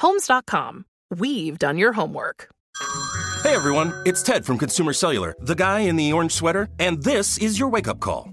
Homes.com. We've done your homework. Hey everyone, it's Ted from Consumer Cellular, the guy in the orange sweater, and this is your wake up call.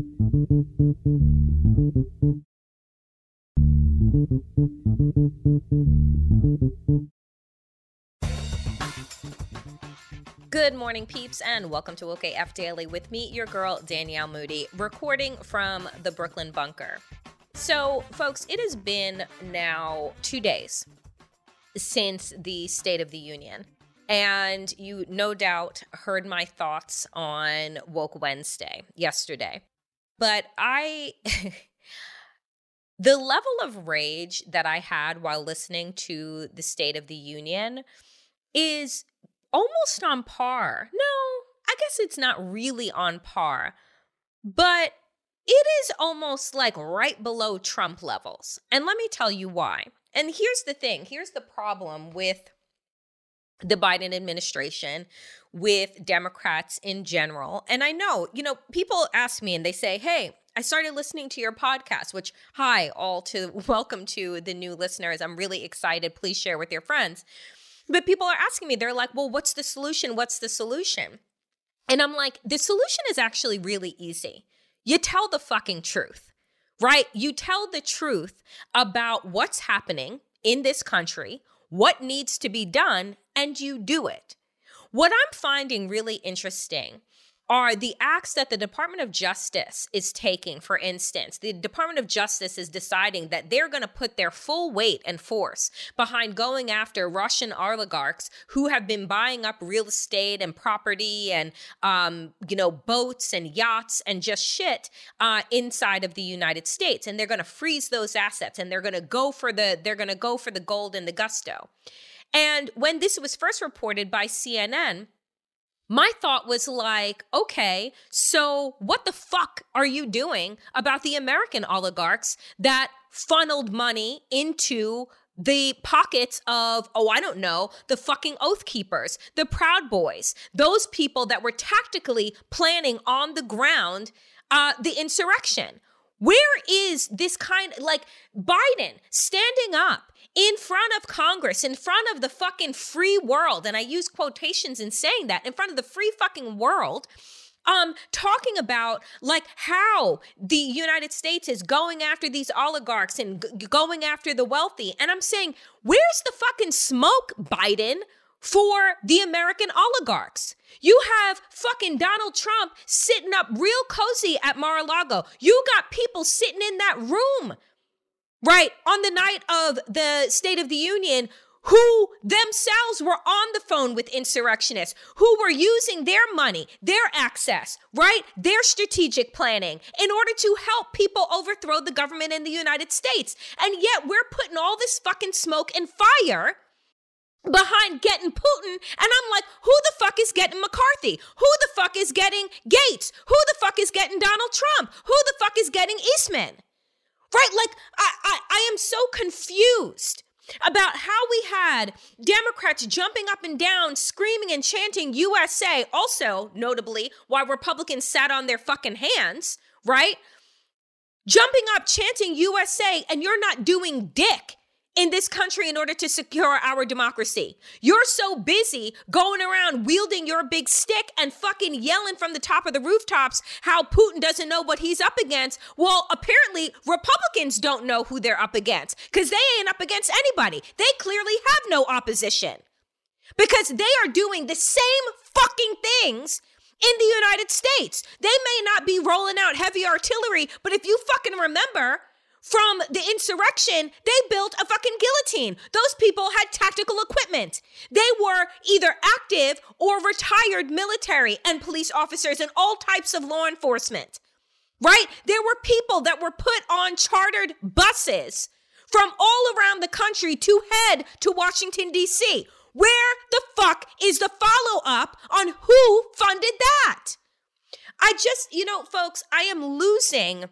Good morning, peeps, and welcome to Woke AF Daily with me, your girl, Danielle Moody, recording from the Brooklyn bunker. So, folks, it has been now two days since the State of the Union. And you no doubt heard my thoughts on Woke Wednesday yesterday. But I. the level of rage that I had while listening to the State of the Union is almost on par. No, I guess it's not really on par, but it is almost like right below Trump levels. And let me tell you why. And here's the thing here's the problem with the Biden administration, with Democrats in general. And I know, you know, people ask me and they say, hey, I started listening to your podcast, which, hi, all to welcome to the new listeners. I'm really excited. Please share with your friends. But people are asking me, they're like, well, what's the solution? What's the solution? And I'm like, the solution is actually really easy. You tell the fucking truth, right? You tell the truth about what's happening in this country, what needs to be done, and you do it. What I'm finding really interesting are the acts that the Department of Justice is taking, for instance. The Department of Justice is deciding that they're going to put their full weight and force behind going after Russian oligarchs who have been buying up real estate and property and, um, you know, boats and yachts and just shit uh, inside of the United States. And they're going to freeze those assets and they're going to go for the, they're going to go for the gold and the gusto. And when this was first reported by CNN, my thought was like, okay, so what the fuck are you doing about the American oligarchs that funneled money into the pockets of, oh, I don't know, the fucking Oath Keepers, the Proud Boys, those people that were tactically planning on the ground uh, the insurrection? Where is this kind like Biden standing up in front of Congress, in front of the fucking free world, and I use quotations in saying that, in front of the free fucking world, um talking about like how the United States is going after these oligarchs and g- going after the wealthy and I'm saying where's the fucking smoke Biden for the American oligarchs. You have fucking Donald Trump sitting up real cozy at Mar-a-Lago. You got people sitting in that room, right, on the night of the State of the Union who themselves were on the phone with insurrectionists, who were using their money, their access, right, their strategic planning in order to help people overthrow the government in the United States. And yet we're putting all this fucking smoke and fire behind getting Putin. And I'm like, who the fuck is getting McCarthy? Who the fuck is getting Gates? Who the fuck is getting Donald Trump? Who the fuck is getting Eastman? Right? Like, I, I, I am so confused. about how we had Democrats jumping up and down, screaming and chanting USA. Also, notably, while Republicans sat on their fucking hands, right? Jumping up, chanting USA, and you're not doing dick in this country in order to secure our democracy. You're so busy going around wielding your big stick and fucking yelling from the top of the rooftops how Putin doesn't know what he's up against. Well, apparently Republicans don't know who they're up against because they ain't up against anybody. They clearly have no opposition because they are doing the same fucking things in the United States. They may not be rolling out heavy artillery, but if you fucking remember, from the insurrection, they built a fucking guillotine. Those people had tactical equipment. They were either active or retired military and police officers and all types of law enforcement. Right? There were people that were put on chartered buses from all around the country to head to Washington, D.C. Where the fuck is the follow up on who funded that? I just, you know, folks, I am losing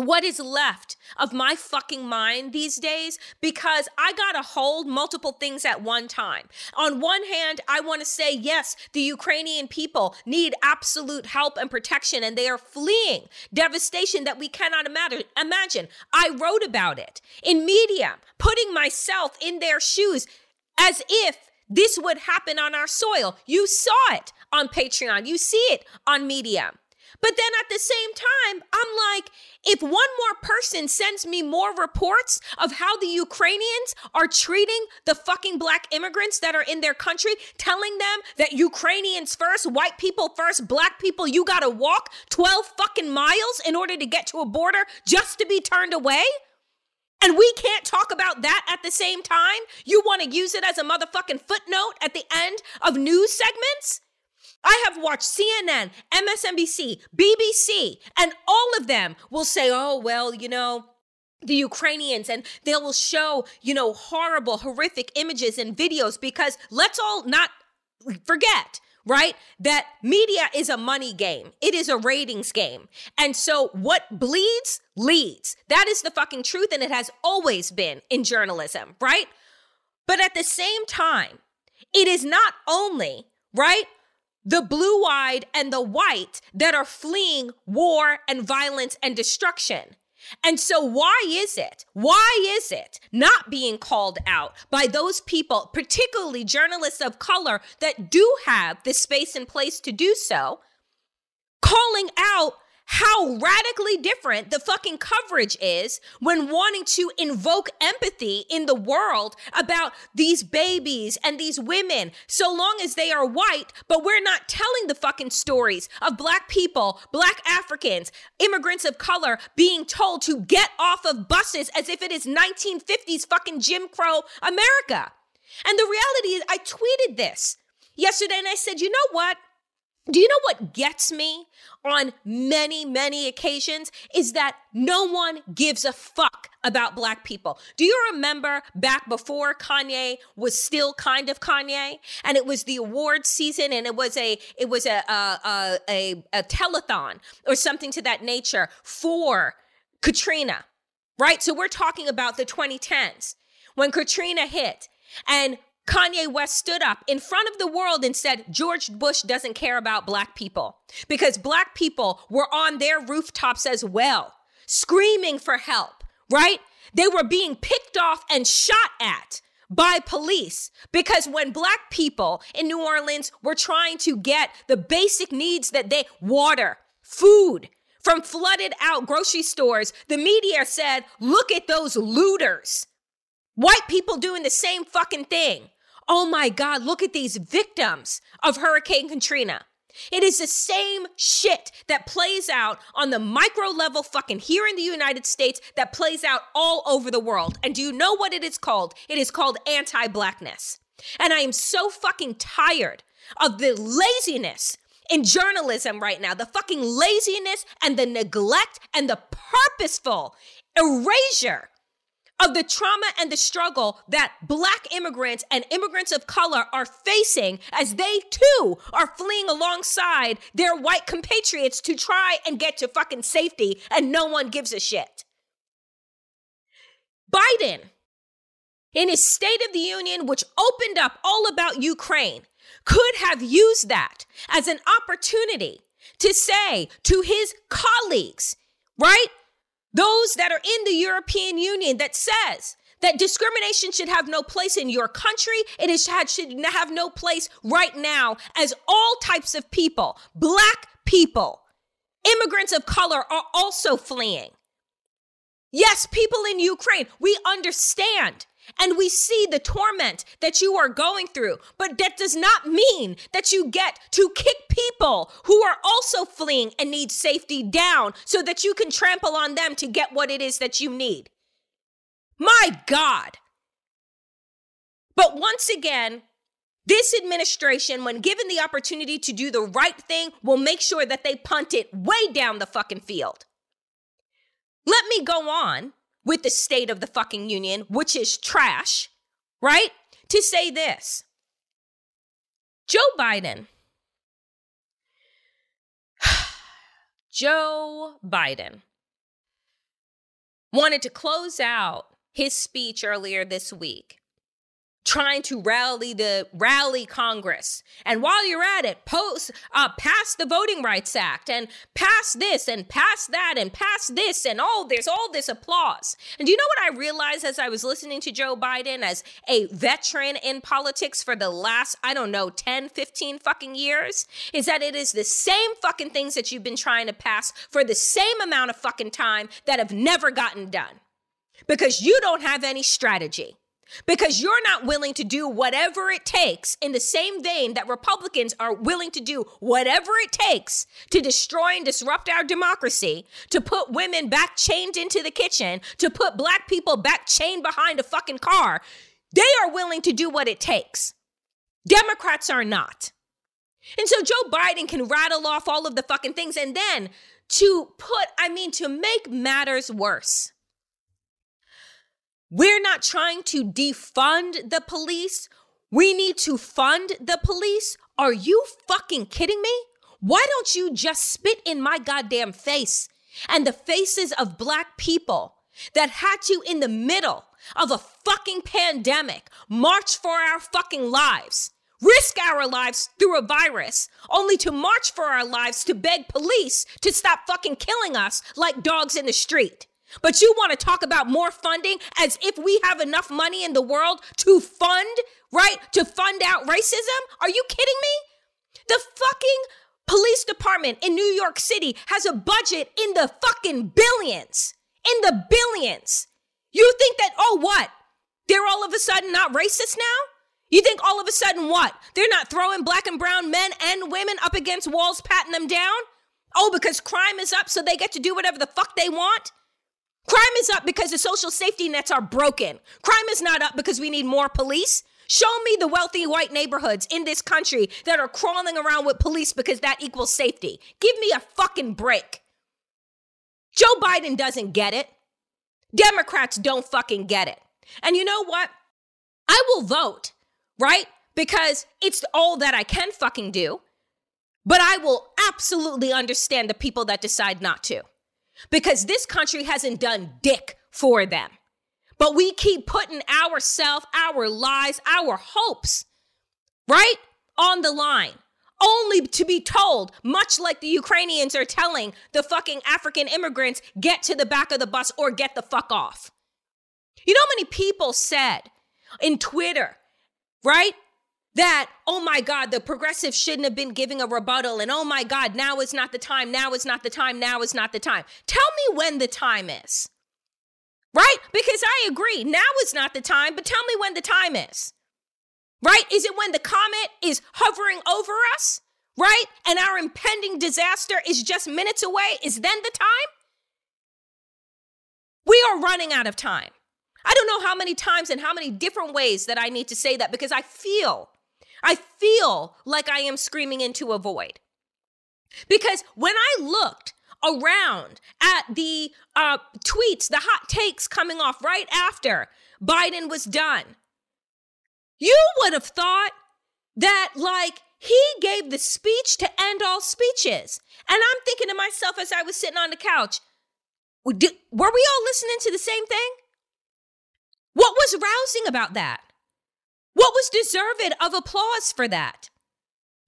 what is left of my fucking mind these days because I got to hold multiple things at one time. On one hand, I want to say, yes, the Ukrainian people need absolute help and protection, and they are fleeing devastation that we cannot imagine. I wrote about it in Medium, putting myself in their shoes as if this would happen on our soil. You saw it on Patreon, you see it on Medium. But then at the same time, I'm like, if one more person sends me more reports of how the Ukrainians are treating the fucking black immigrants that are in their country, telling them that Ukrainians first, white people first, black people, you gotta walk 12 fucking miles in order to get to a border just to be turned away? And we can't talk about that at the same time? You wanna use it as a motherfucking footnote at the end of news segments? I have watched CNN, MSNBC, BBC, and all of them will say, oh, well, you know, the Ukrainians and they will show, you know, horrible, horrific images and videos because let's all not forget right? That media is a money game. It is a ratings game. And so what bleeds leads. That is the fucking truth. And it has always been in journalism, right? But at the same time, it is not only, right? The blue eyed and the white that are fleeing war and violence and destruction. And so, why is it? Why is it not being called out by those people, particularly journalists of color that do have the space and place to do so, calling out how radically different the fucking coverage is when wanting to invoke empathy in the world about these babies and these women, so long as they are white, but we're not telling the fucking stories of black people, black Africans, immigrants of color being told to get off of buses as if it is 1950s fucking Jim Crow America. And the reality is, I tweeted this yesterday and I said, you know what? Do you know what gets me on many, many occasions is that no one gives a fuck about black people. Do you remember back before Kanye was still kind of Kanye and it was the award season and it was a it was a a a, a telethon or something to that nature for Katrina. Right? So we're talking about the 2010s when Katrina hit and Kanye West stood up in front of the world and said, George Bush doesn't care about black people because black people were on their rooftops as well, screaming for help, right? They were being picked off and shot at by police because when black people in New Orleans were trying to get the basic needs that they water, food, from flooded out grocery stores, the media said, look at those looters. White people doing the same fucking thing oh my God, look at these victims of Hurricane Katrina. It is the same shit that plays out on the micro level fucking here in the United States that plays out all over the world. And do you know what it is called? It is called anti blackness. And I am so fucking tired of the laziness in journalism right now, the fucking laziness and the neglect and the purposeful erasure of the trauma and the struggle that black immigrants and immigrants of color are facing as they too are fleeing alongside their white compatriots to try and get to fucking safety and no one gives a shit. Biden in his State of the Union, which opened up all about Ukraine, could have used that as an opportunity to say to his colleagues, right? Those that are in the European Union that says that discrimination should have no place in your country. It is, should have no place right now as all types of people, black people, immigrants of color are also fleeing. Yes, people in Ukraine, we understand and we see the torment that you are going through. But that does not mean that you get to kick people who are also fleeing and need safety down so that you can trample on them to get what it is that you need. My God. But once again, this administration, when given the opportunity to do the right thing, will make sure that they punt it way down the fucking field. Let me go on with the state of the fucking union, which is trash, right? To say this Joe Biden. Joe Biden wanted to close out his speech earlier this week trying to rally the rally Congress. And while you're at it, post uh, pass the Voting Rights Act and pass this and pass that and pass this and oh, there's all this applause. And do you know what I realized as I was listening to Joe Biden as a veteran in politics for the last, I don't know, 10, 15 fucking years? Is that it is the same fucking things that you've been trying to pass for the same amount of fucking time that have never gotten done. Because you don't have any strategy because you're not willing to do whatever it takes in the same vein that Republicans are willing to do whatever it takes to destroy and disrupt our democracy, to put women back chained into the kitchen, to put black people back chained behind a fucking car. They are willing to do what it takes. Democrats are not. And so Joe Biden can rattle off all of the fucking things and then to put, I mean, to make matters worse we're not trying to defund the police. We need to fund the police. Are you fucking kidding me? Why don't you just spit in my goddamn face and the faces of black people that had you in the middle of a fucking pandemic, march for our fucking lives, risk our lives through a virus, only to march for our lives to beg police to stop fucking killing us like dogs in the street? But you want to talk about more funding as if we have enough money in the world to fund, right? To fund out racism? Are you kidding me? The fucking police department in New York City has a budget in the fucking billions. In the billions. You think that, oh, what? They're all of a sudden not racist now? You think all of a sudden what? They're not throwing black and brown men and women up against walls, patting them down? Oh, because crime is up, so they get to do whatever the fuck they want? Crime is up because the social safety nets are broken. Crime is not up because we need more police. Show me the wealthy white neighborhoods in this country that are crawling around with police because that equals safety. Give me a fucking break. Joe Biden doesn't get it. Democrats don't fucking get it. And you know what? I will vote, right? Because it's all that I can fucking do. But I will absolutely understand the people that decide not to because this country hasn't done dick for them. But we keep putting ourselves, our lives, our hopes, right, on the line, only to be told, much like the Ukrainians are telling the fucking African immigrants, get to the back of the bus or get the fuck off. You know how many people said in Twitter, right? That, oh my God, the progressive shouldn't have been giving a rebuttal. And oh my God, now is not the time. Now is not the time. Now is not the time. Tell me when the time is. Right? Because I agree. Now is not the time, but tell me when the time is. Right? Is it when the comet is hovering over us? Right? And our impending disaster is just minutes away? Is then the time? We are running out of time. I don't know how many times and how many different ways that I need to say that because I feel I feel like I am screaming into a void. Because when I looked around at the uh, tweets, the hot takes coming off right after Biden was done, you would have thought that, like, he gave the speech to end all speeches. And I'm thinking to myself as I was sitting on the couch, were we all listening to the same thing? What was rousing about that? What was deserved of applause for that?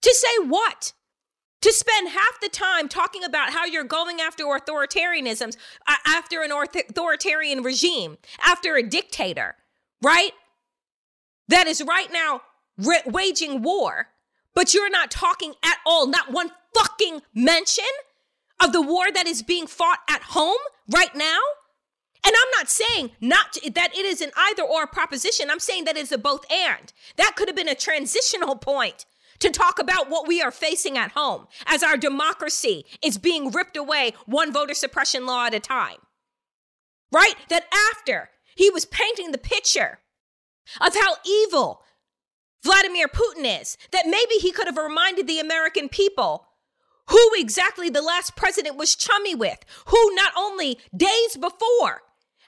To say what? To spend half the time talking about how you're going after authoritarianisms, uh, after an authoritarian regime, after a dictator, right? That is right now waging war, but you're not talking at all, not one fucking mention of the war that is being fought at home right now? And I'm not saying not to, that it is an either or proposition. I'm saying that it's a both and. That could have been a transitional point to talk about what we are facing at home as our democracy is being ripped away one voter suppression law at a time. Right? That after he was painting the picture of how evil Vladimir Putin is, that maybe he could have reminded the American people who exactly the last president was chummy with, who not only days before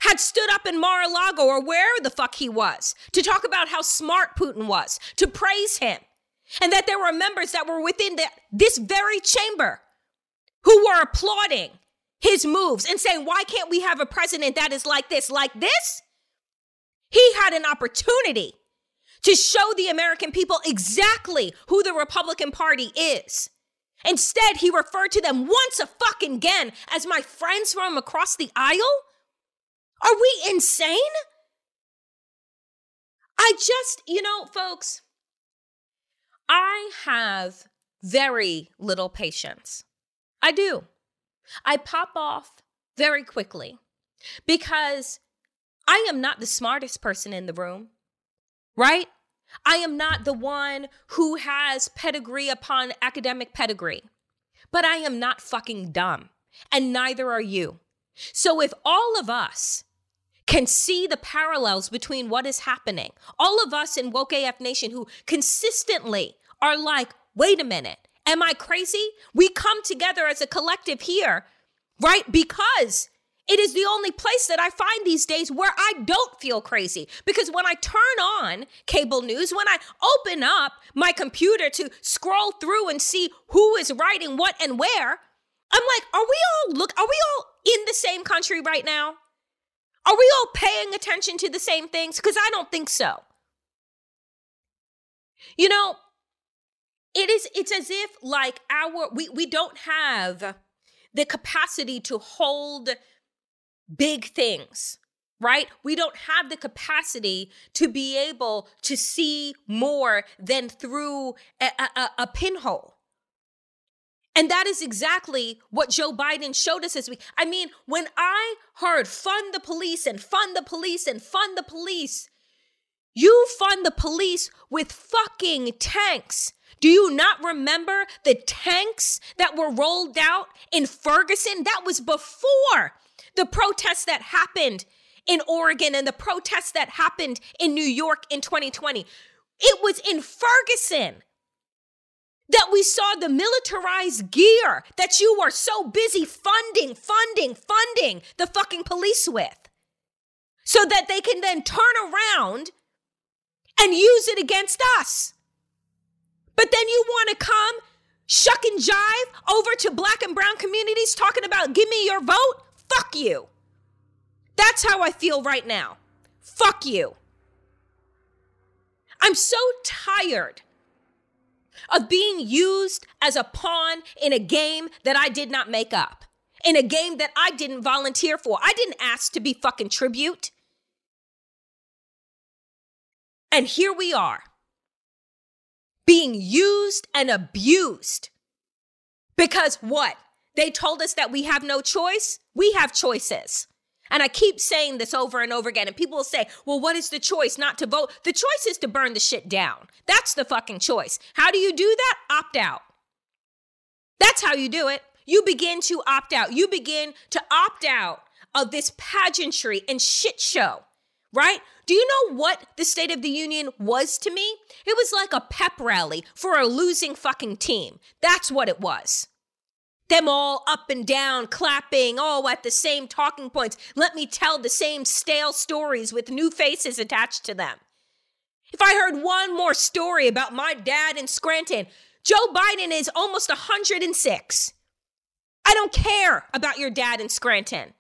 had stood up in Mar-a-Lago or where the fuck he was to talk about how smart Putin was, to praise him, and that there were members that were within the, this very chamber who were applauding his moves and saying, why can't we have a president that is like this, like this? He had an opportunity to show the American people exactly who the Republican Party is. Instead, he referred to them once a fucking again as my friends from across the aisle. Are we insane? I just, you know, folks, I have very little patience. I do. I pop off very quickly because I am not the smartest person in the room, right? I am not the one who has pedigree upon academic pedigree, but I am not fucking dumb, and neither are you. So if all of us can see the parallels between what is happening, all of us in Woke AF Nation who consistently are like, wait a minute, am I crazy? We come together as a collective here, right? Because it is the only place that I find these days where I don't feel crazy. Because when I turn on cable news, when I open up my computer to scroll through and see who is writing what and where, I'm like, are we all look, are we all in the same country right now? Are we all paying attention to the same things? Because I don't think so. You know, it is it's as if like our we we don't have the capacity to hold big things, right? We don't have the capacity to be able to see more than through a, a, a pinhole. And that is exactly what Joe Biden showed us this week. I mean, when I heard fund the police and fund the police and fund the police, you fund the police with fucking tanks. Do you not remember the tanks that were rolled out in Ferguson? That was before the protests that happened in Oregon and the protests that happened in New York in 2020. It was in Ferguson that we saw the militarized gear that you were so busy funding, funding, funding the fucking police with. So that they can then turn around and use it against us. But then you want to come shuck and jive over to black and brown communities talking about give me your vote? Fuck you. That's how I feel right now. Fuck you. I'm so tired of being used as a pawn in a game that I did not make up, in a game that I didn't volunteer for. I didn't ask to be fucking tribute. And here we are, being used and abused. Because what? They told us that we have no choice. We have choices. And I keep saying this over and over again. And people will say, well, what is the choice not to vote? The choice is to burn the shit down. That's the fucking choice. How do you do that? Opt out. That's how you do it. You begin to opt out. You begin to opt out of this pageantry and shit show, right? Do you know what the State of the Union was to me? It was like a pep rally for a losing fucking team. That's what it was them all up and down, clapping, all at the same talking points. Let me tell the same stale stories with new faces attached to them. If I heard one more story about my dad in Scranton, Joe Biden is almost 106. I don't care about your dad in Scranton.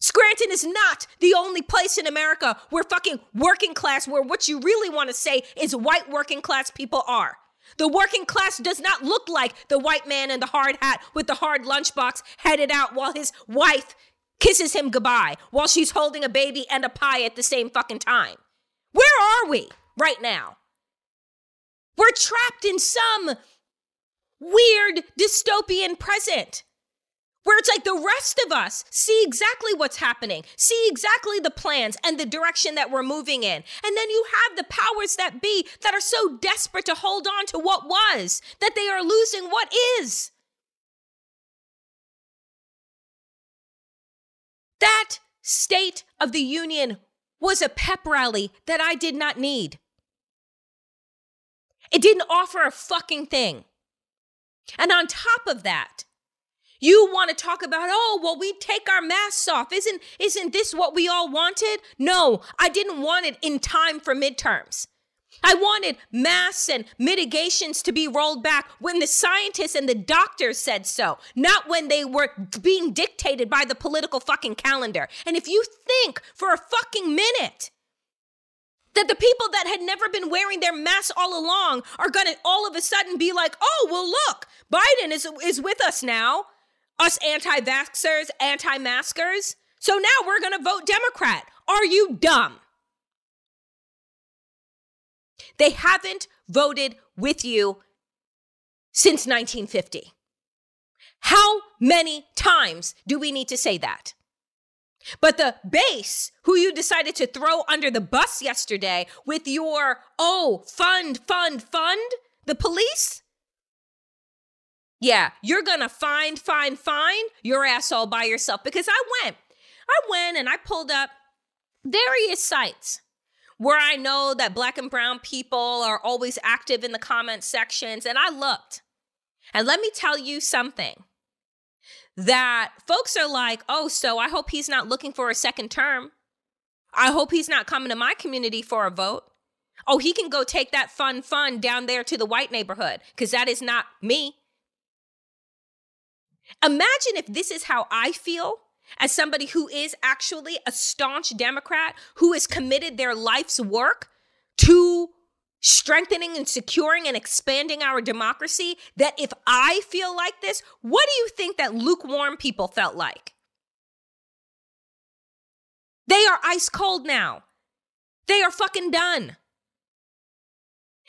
Scranton is not the only place in America where fucking working class, where what you really want to say is white working class people are. The working class does not look like the white man in the hard hat with the hard lunchbox headed out while his wife kisses him goodbye while she's holding a baby and a pie at the same fucking time. Where are we right now? We're trapped in some weird dystopian present where it's like the rest of us see exactly what's happening, see exactly the plans and the direction that we're moving in. And then you have the powers that be that are so desperate to hold on to what was that they are losing what is. That State of the Union was a pep rally that I did not need. It didn't offer a fucking thing. And on top of that, you want to talk about, oh, well, we take our masks off. Isn't isn't this what we all wanted? No, I didn't want it in time for midterms. I wanted masks and mitigations to be rolled back when the scientists and the doctors said so, not when they were being dictated by the political fucking calendar. And if you think for a fucking minute that the people that had never been wearing their masks all along are going to all of a sudden be like, oh, well, look, Biden is, is with us now us anti vaxxers, anti maskers. So now we're going to vote Democrat. Are you dumb? They haven't voted with you since 1950. How many times do we need to say that? But the base who you decided to throw under the bus yesterday with your, oh, fund, fund, fund, the police, yeah, you're gonna find, find, find your ass all by yourself because I went. I went and I pulled up various sites where I know that black and brown people are always active in the comment sections. And I looked. And let me tell you something that folks are like, oh, so I hope he's not looking for a second term. I hope he's not coming to my community for a vote. Oh, he can go take that fun fun down there to the white neighborhood because that is not me. Imagine if this is how I feel as somebody who is actually a staunch Democrat who has committed their life's work to strengthening and securing and expanding our democracy. That if I feel like this, what do you think that lukewarm people felt like? They are ice cold now. They are fucking done.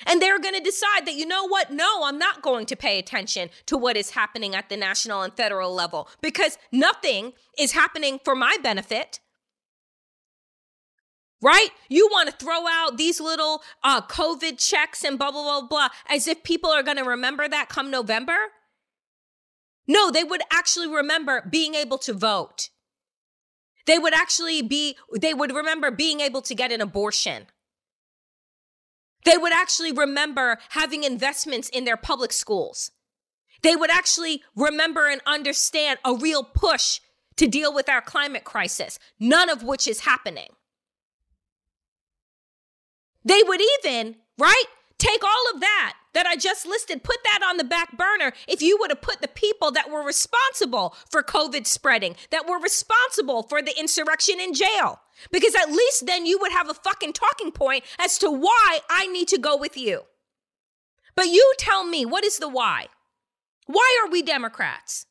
And they're going to decide that, you know what? No, I'm not going to pay attention to what is happening at the national and federal level because nothing is happening for my benefit. Right? You want to throw out these little uh, COVID checks and blah, blah, blah, blah, as if people are going to remember that come November? No, they would actually remember being able to vote. They would actually be, they would remember being able to get an abortion. They would actually remember having investments in their public schools. They would actually remember and understand a real push to deal with our climate crisis, none of which is happening. They would even, right, take all of that that I just listed, put that on the back burner if you would have put the people that were responsible for COVID spreading, that were responsible for the insurrection in jail. Because at least then you would have a fucking talking point as to why I need to go with you. But you tell me, what is the why? Why are we Democrats?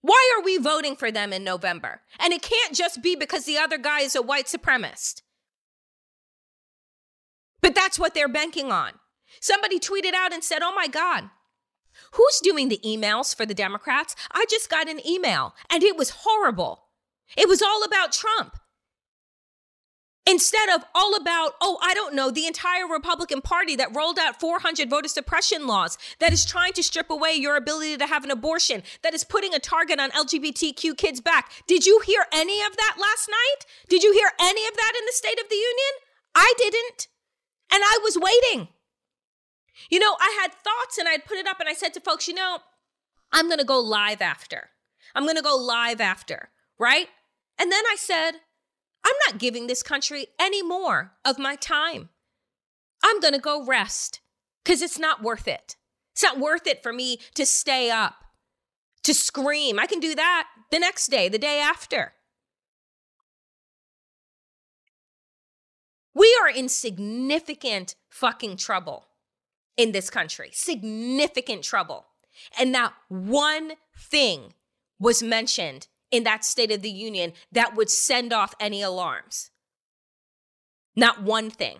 Why are we voting for them in November? And it can't just be because the other guy is a white supremacist. But that's what they're banking on. Somebody tweeted out and said, Oh my God, who's doing the emails for the Democrats? I just got an email and it was horrible. It was all about Trump. Instead of all about, oh, I don't know, the entire Republican Party that rolled out 400 voter suppression laws, that is trying to strip away your ability to have an abortion, that is putting a target on LGBTQ kids' back. Did you hear any of that last night? Did you hear any of that in the State of the Union? I didn't. And I was waiting. You know, I had thoughts and I'd put it up and I said to folks, you know, I'm going to go live after. I'm going to go live after, right? And then I said, I'm not giving this country any more of my time. I'm going to go rest because it's not worth it. It's not worth it for me to stay up, to scream. I can do that the next day, the day after. We are in significant fucking trouble in this country, significant trouble. And not one thing was mentioned in that State of the Union that would send off any alarms. Not one thing.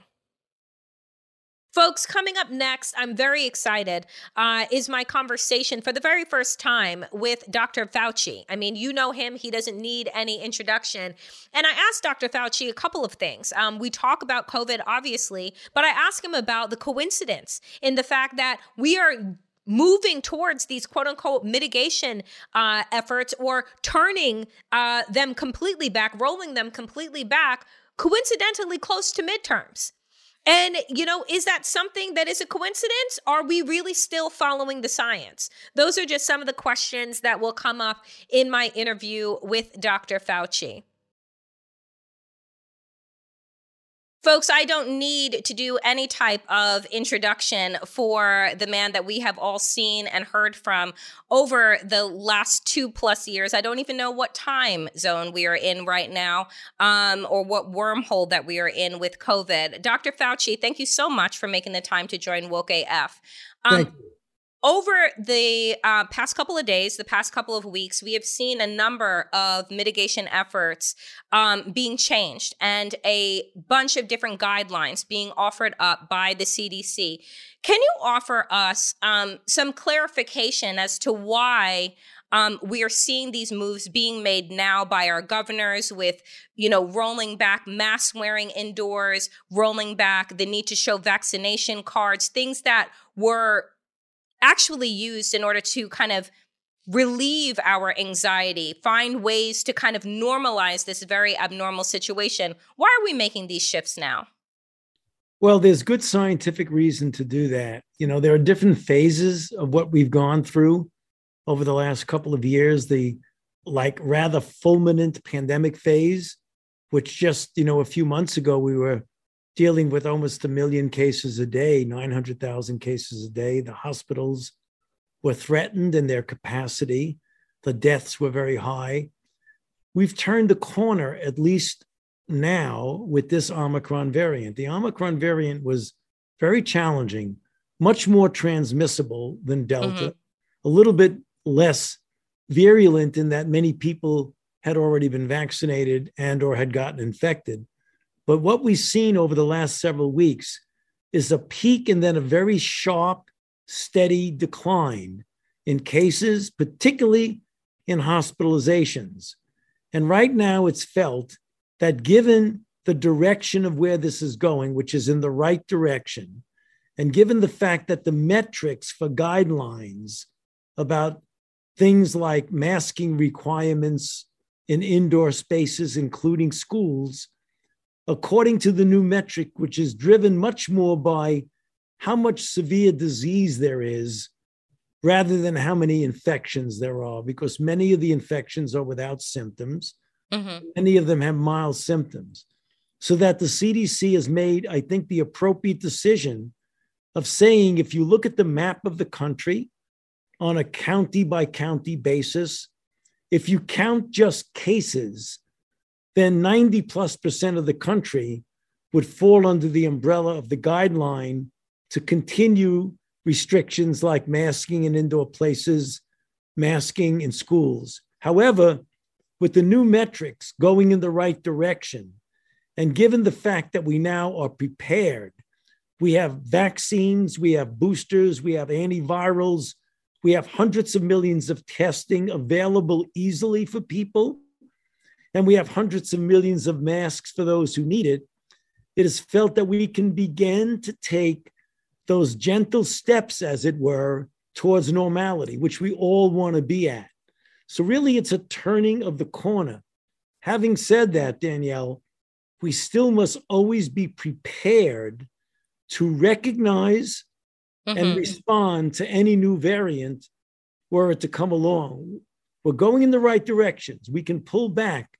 Folks, coming up next, I'm very excited, uh, is my conversation for the very first time with Dr. Fauci. I mean, you know him, he doesn't need any introduction. And I asked Dr. Fauci a couple of things. Um, we talk about COVID, obviously, but I asked him about the coincidence in the fact that we are moving towards these quote unquote mitigation uh, efforts or turning uh, them completely back, rolling them completely back, coincidentally close to midterms. And, you know, is that something that is a coincidence? Are we really still following the science? Those are just some of the questions that will come up in my interview with Dr. Fauci. Folks, I don't need to do any type of introduction for the man that we have all seen and heard from over the last two plus years. I don't even know what time zone we are in right now um, or what wormhole that we are in with COVID. Dr. Fauci, thank you so much for making the time to join Woke AF. Um, over the uh, past couple of days, the past couple of weeks, we have seen a number of mitigation efforts um, being changed and a bunch of different guidelines being offered up by the CDC. Can you offer us um, some clarification as to why? Um, we are seeing these moves being made now by our governors with, you know, rolling back mask wearing indoors, rolling back the need to show vaccination cards, things that were actually used in order to kind of relieve our anxiety, find ways to kind of normalize this very abnormal situation. Why are we making these shifts now? Well, there's good scientific reason to do that. You know, there are different phases of what we've gone through over the last couple of years. The like rather fulminant pandemic phase, which just, you know, a few months ago we were dealing with almost a million cases a day, 900,000 cases a day. The hospitals were threatened in their capacity. The deaths were very high. We've turned the corner, at least now, with this Omicron variant. The Omicron variant was very challenging, much more transmissible than Delta, mm-hmm. a little bit less virulent in that many people had already been vaccinated and or had gotten infected but what we've seen over the last several weeks is a peak and then a very sharp, steady decline in cases, particularly in hospitalizations. And right now, it's felt that given the direction of where this is going, which is in the right direction, and given the fact that the metrics for guidelines about things like masking requirements in indoor spaces, including schools, according to the new metric, which is driven much more by how much severe disease there is rather than how many infections there are, because many of the infections are without symptoms. Mm-hmm. Many of them have mild symptoms. So that the CDC has made, I think, the appropriate decision of saying if you look at the map of the country on a county by county basis, if you count just cases, then 90 plus percent of the country would fall under the umbrella of the guideline to continue restrictions like masking in indoor places, masking in schools. However, with the new metrics going in the right direction, and given the fact that we now are prepared, we have vaccines, we have boosters, we have antivirals, we have hundreds of millions of testing available easily for people and we have hundreds of millions of masks for those who need it, it is felt that we can begin to take those gentle steps, as it were, towards normality, which we all want to be at. So, really, it's a turning of the corner. Having said that, Danielle, we still must always be prepared to recognize mm-hmm. and respond to any new variant were it to come along. We're going in the right directions. We can pull back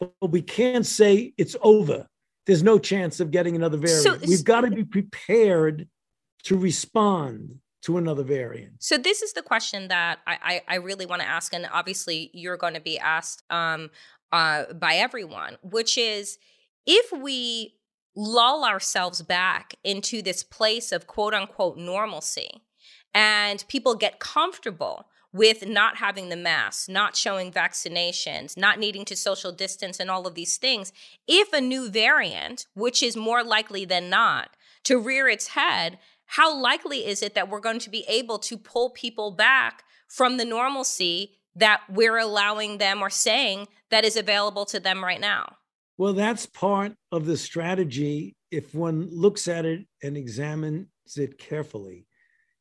but we can't say it's over. There's no chance of getting another variant. So, We've got to be prepared to respond to another variant. So this is the question that I, I, I really want to ask, and obviously you're going to be asked um, uh, by everyone, which is if we lull ourselves back into this place of quote unquote normalcy and people get comfortable with not having the mask, not showing vaccinations, not needing to social distance, and all of these things, if a new variant, which is more likely than not to rear its head, how likely is it that we're going to be able to pull people back from the normalcy that we're allowing them or saying that is available to them right now? Well, that's part of the strategy if one looks at it and examines it carefully,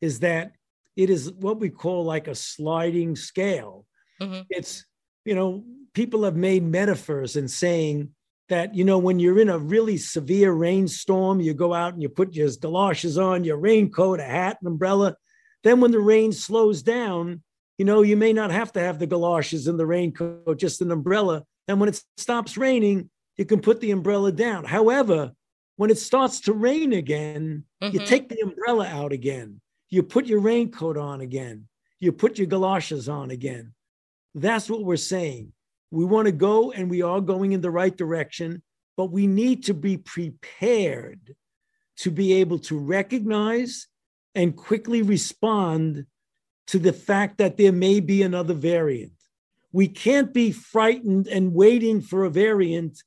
is that it is what we call like a sliding scale. Mm-hmm. It's, you know, people have made metaphors and saying that, you know, when you're in a really severe rainstorm, you go out and you put your galoshes on, your raincoat, a hat, an umbrella. Then when the rain slows down, you know, you may not have to have the galoshes and the raincoat, just an umbrella. And when it stops raining, you can put the umbrella down. However, when it starts to rain again, mm-hmm. you take the umbrella out again. You put your raincoat on again. You put your galoshes on again. That's what we're saying. We want to go and we are going in the right direction, but we need to be prepared to be able to recognize and quickly respond to the fact that there may be another variant. We can't be frightened and waiting for a variant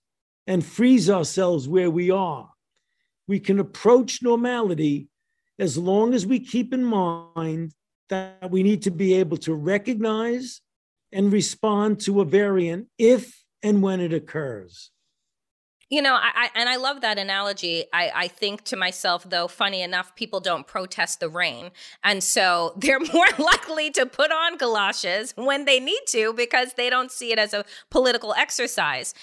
and freeze ourselves where we are. We can approach normality as long as we keep in mind that we need to be able to recognize and respond to a variant if and when it occurs. You know, I, I, and I love that analogy. I, I think to myself, though, funny enough, people don't protest the rain. And so they're more likely to put on galoshes when they need to because they don't see it as a political exercise.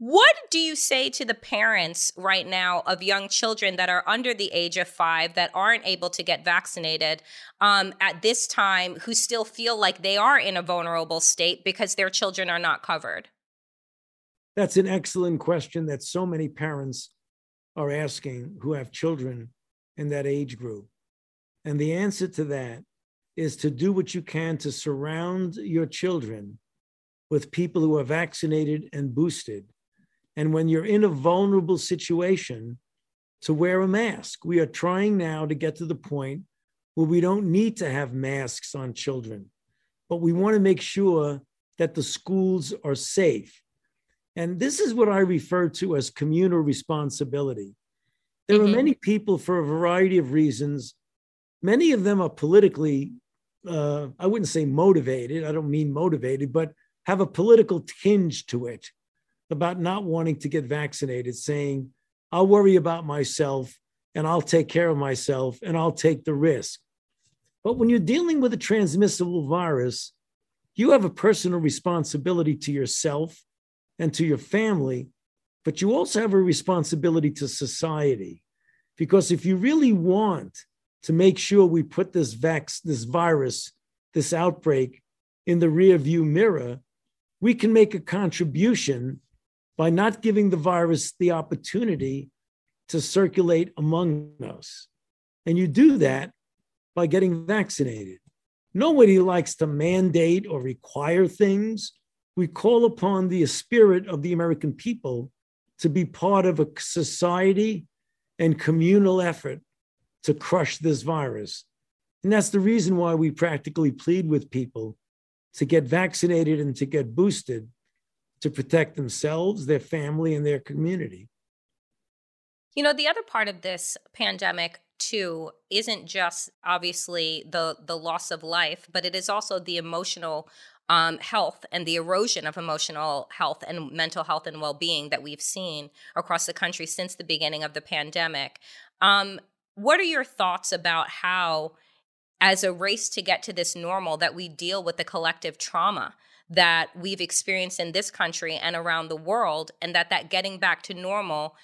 What do you say to the parents right now of young children that are under the age of five that aren't able to get vaccinated um, at this time who still feel like they are in a vulnerable state because their children are not covered? That's an excellent question that so many parents are asking who have children in that age group. And the answer to that is to do what you can to surround your children with people who are vaccinated and boosted and when you're in a vulnerable situation, to wear a mask. We are trying now to get to the point where we don't need to have masks on children, but we want to make sure that the schools are safe. And this is what I refer to as communal responsibility. There mm-hmm. are many people, for a variety of reasons, many of them are politically, uh, I wouldn't say motivated, I don't mean motivated, but have a political tinge to it about not wanting to get vaccinated, saying, I'll worry about myself and I'll take care of myself and I'll take the risk. But when you're dealing with a transmissible virus, you have a personal responsibility to yourself and to your family, but you also have a responsibility to society. Because if you really want to make sure we put this vax, this virus, this outbreak in the rear view mirror, we can make a contribution by not giving the virus the opportunity to circulate among us. And you do that by getting vaccinated. Nobody likes to mandate or require things. We call upon the spirit of the American people to be part of a society and communal effort to crush this virus. And that's the reason why we practically plead with people to get vaccinated and to get boosted to protect themselves, their family, and their community. You know, the other part of this pandemic too isn't just obviously the the loss of life, but it is also the emotional um, health and the erosion of emotional health and mental health and well being that we've seen across the country since the beginning of the pandemic. Um, what are your thoughts about how, as a race to get to this normal, that we deal with the collective trauma that we've experienced in this country and around the world and that that getting back to normal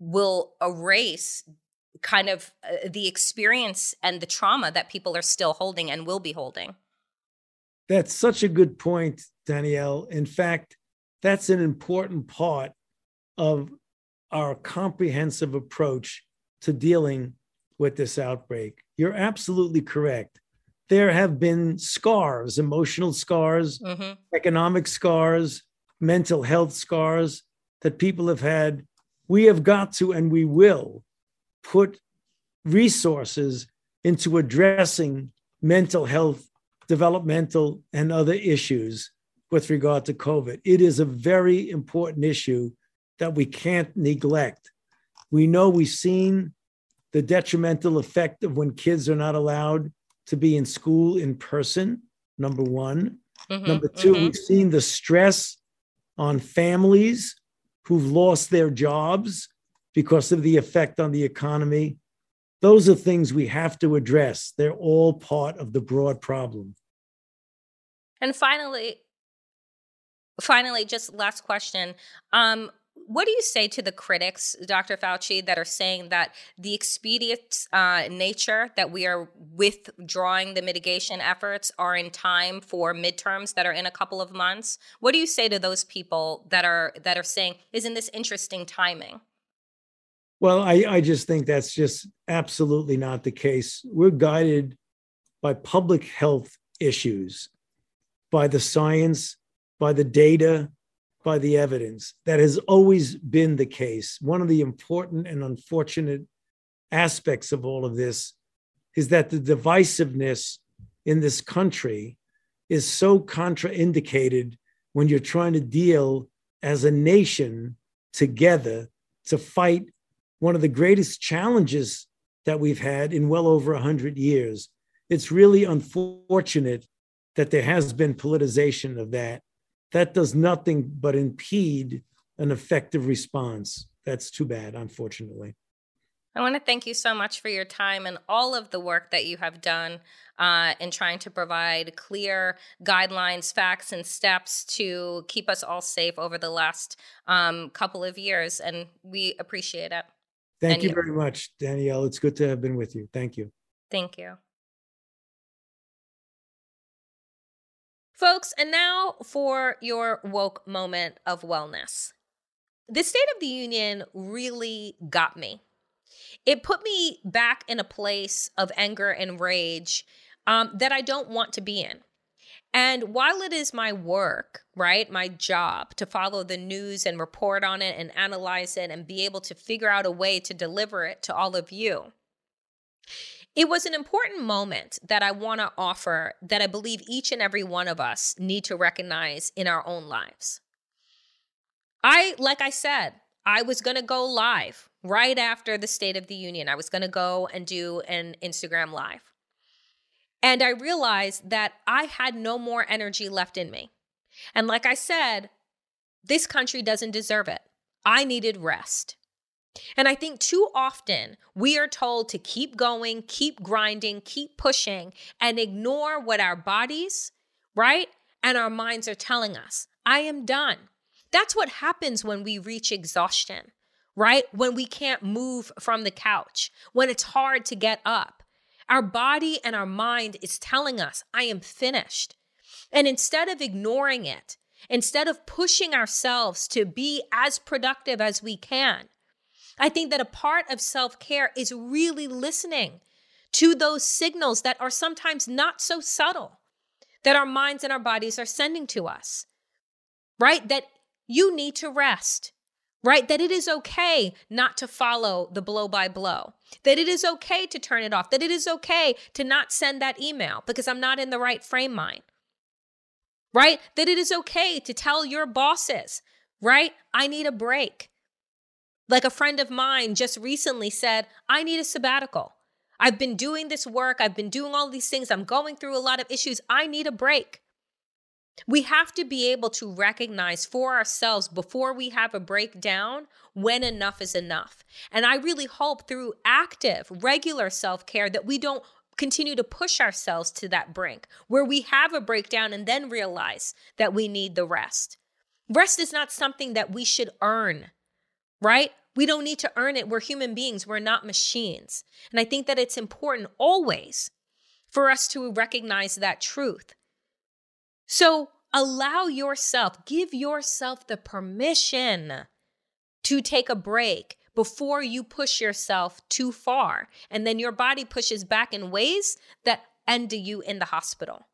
will erase kind of uh, the experience and the trauma that people are still holding and will be holding. That's such a good point danielle. In fact that's an important part of our comprehensive approach to dealing with this outbreak. You're absolutely correct there have been scars, emotional scars, mm-hmm. economic scars, mental health scars that people have had We have got to and we will put resources into addressing mental health, developmental, and other issues with regard to COVID. It is a very important issue that we can't neglect. We know we've seen the detrimental effect of when kids are not allowed to be in school in person, number one. Mm-hmm, number 2 we mm-hmm. we've seen the stress on families who've lost their jobs because of the effect on the economy. Those are things we have to address. They're all part of the broad problem. And finally, finally, just last question. Um, what do you say to the critics, Dr. Fauci, that are saying that the expedient uh, nature that we are withdrawing the mitigation efforts are in time for midterms that are in a couple of months? What do you say to those people that are that are saying, "Isn't this interesting timing?" Well, I, I just think that's just absolutely not the case. We're guided by public health issues, by the science, by the data, by the evidence. That has always been the case. One of the important and unfortunate aspects of all of this is that the divisiveness in this country is so contraindicated when you're trying to deal as a nation together to fight one of the greatest challenges that we've had in well over 100 years. It's really unfortunate that there has been politicization of that. That does nothing but impede an effective response. That's too bad, unfortunately. I want to thank you so much for your time and all of the work that you have done uh, in trying to provide clear guidelines, facts, and steps to keep us all safe over the last um, couple of years. And we appreciate it. Thank you, you very much, Danielle. It's good to have been with you. Thank you. Thank you. Folks, and now for your woke moment of wellness. The State of the Union really got me. It put me back in a place of anger and rage um, that I don't want to be in. And while it is my work, right, my job to follow the news and report on it and analyze it and be able to figure out a way to deliver it to all of you, it was an important moment that I want to offer that I believe each and every one of us need to recognize in our own lives. I, like I said, I was going to go live right after the State of the Union. I was going to go and do an Instagram live. And I realized that I had no more energy left in me. And like I said, this country doesn't deserve it. I needed rest. And I think too often we are told to keep going, keep grinding, keep pushing, and ignore what our bodies, right? And our minds are telling us. I am done. That's what happens when we reach exhaustion, right? When we can't move from the couch, when it's hard to get up, our body and our mind is telling us, I am finished. And instead of ignoring it, instead of pushing ourselves to be as productive as we can, I think that a part of self care is really listening to those signals that are sometimes not so subtle that our minds and our bodies are sending to us, right? That you need to rest right? That it is okay not to follow the blow by blow, that it is okay to turn it off, that it is okay to not send that email because I'm not in the right frame mind, right? That it is okay to tell your bosses, right? I need a break. Like a friend of mine just recently said, I need a sabbatical. I've been doing this work, I've been doing all these things, I'm going through a lot of issues. I need a break. We have to be able to recognize for ourselves before we have a breakdown when enough is enough. And I really hope through active, regular self care that we don't continue to push ourselves to that brink where we have a breakdown and then realize that we need the rest. Rest is not something that we should earn, right? We don't need to earn it. We're human beings, we're not machines. And I think that it's important always for us to recognize that truth so allow yourself, give yourself the permission to take a break before you push yourself too far. And then your body pushes back in ways that end you in the hospital.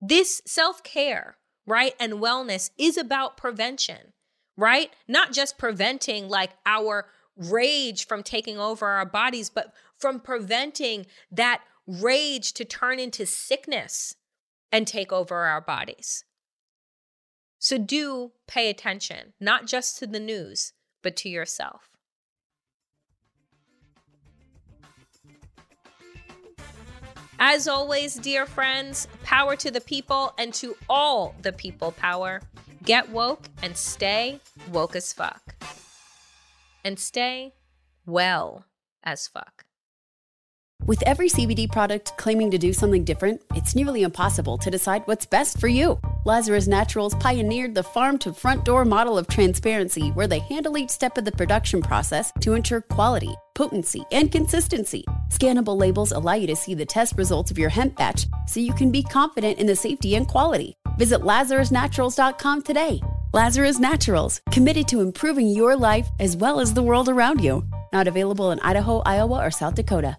This self care, right, and wellness is about prevention, right? Not just preventing like our rage from taking over our bodies, but from preventing that rage to turn into sickness and take over our bodies. So do pay attention, not just to the news, but to yourself. As always, dear friends, power to the people and to all the people power. Get woke and stay woke as fuck. And stay well as fuck. With every CBD product claiming to do something different, it's nearly impossible to decide what's best for you. Lazarus Naturals pioneered the farm to front door model of transparency where they handle each step of the production process to ensure quality, potency, and consistency. Scannable labels allow you to see the test results of your hemp batch so you can be confident in the safety and quality. Visit LazarusNaturals.com today. Lazarus Naturals, committed to improving your life as well as the world around you. Not available in Idaho, Iowa, or South Dakota.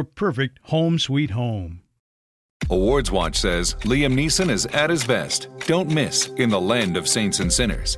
your perfect home sweet home. Awards Watch says Liam Neeson is at his best. Don't miss In the Land of Saints and Sinners.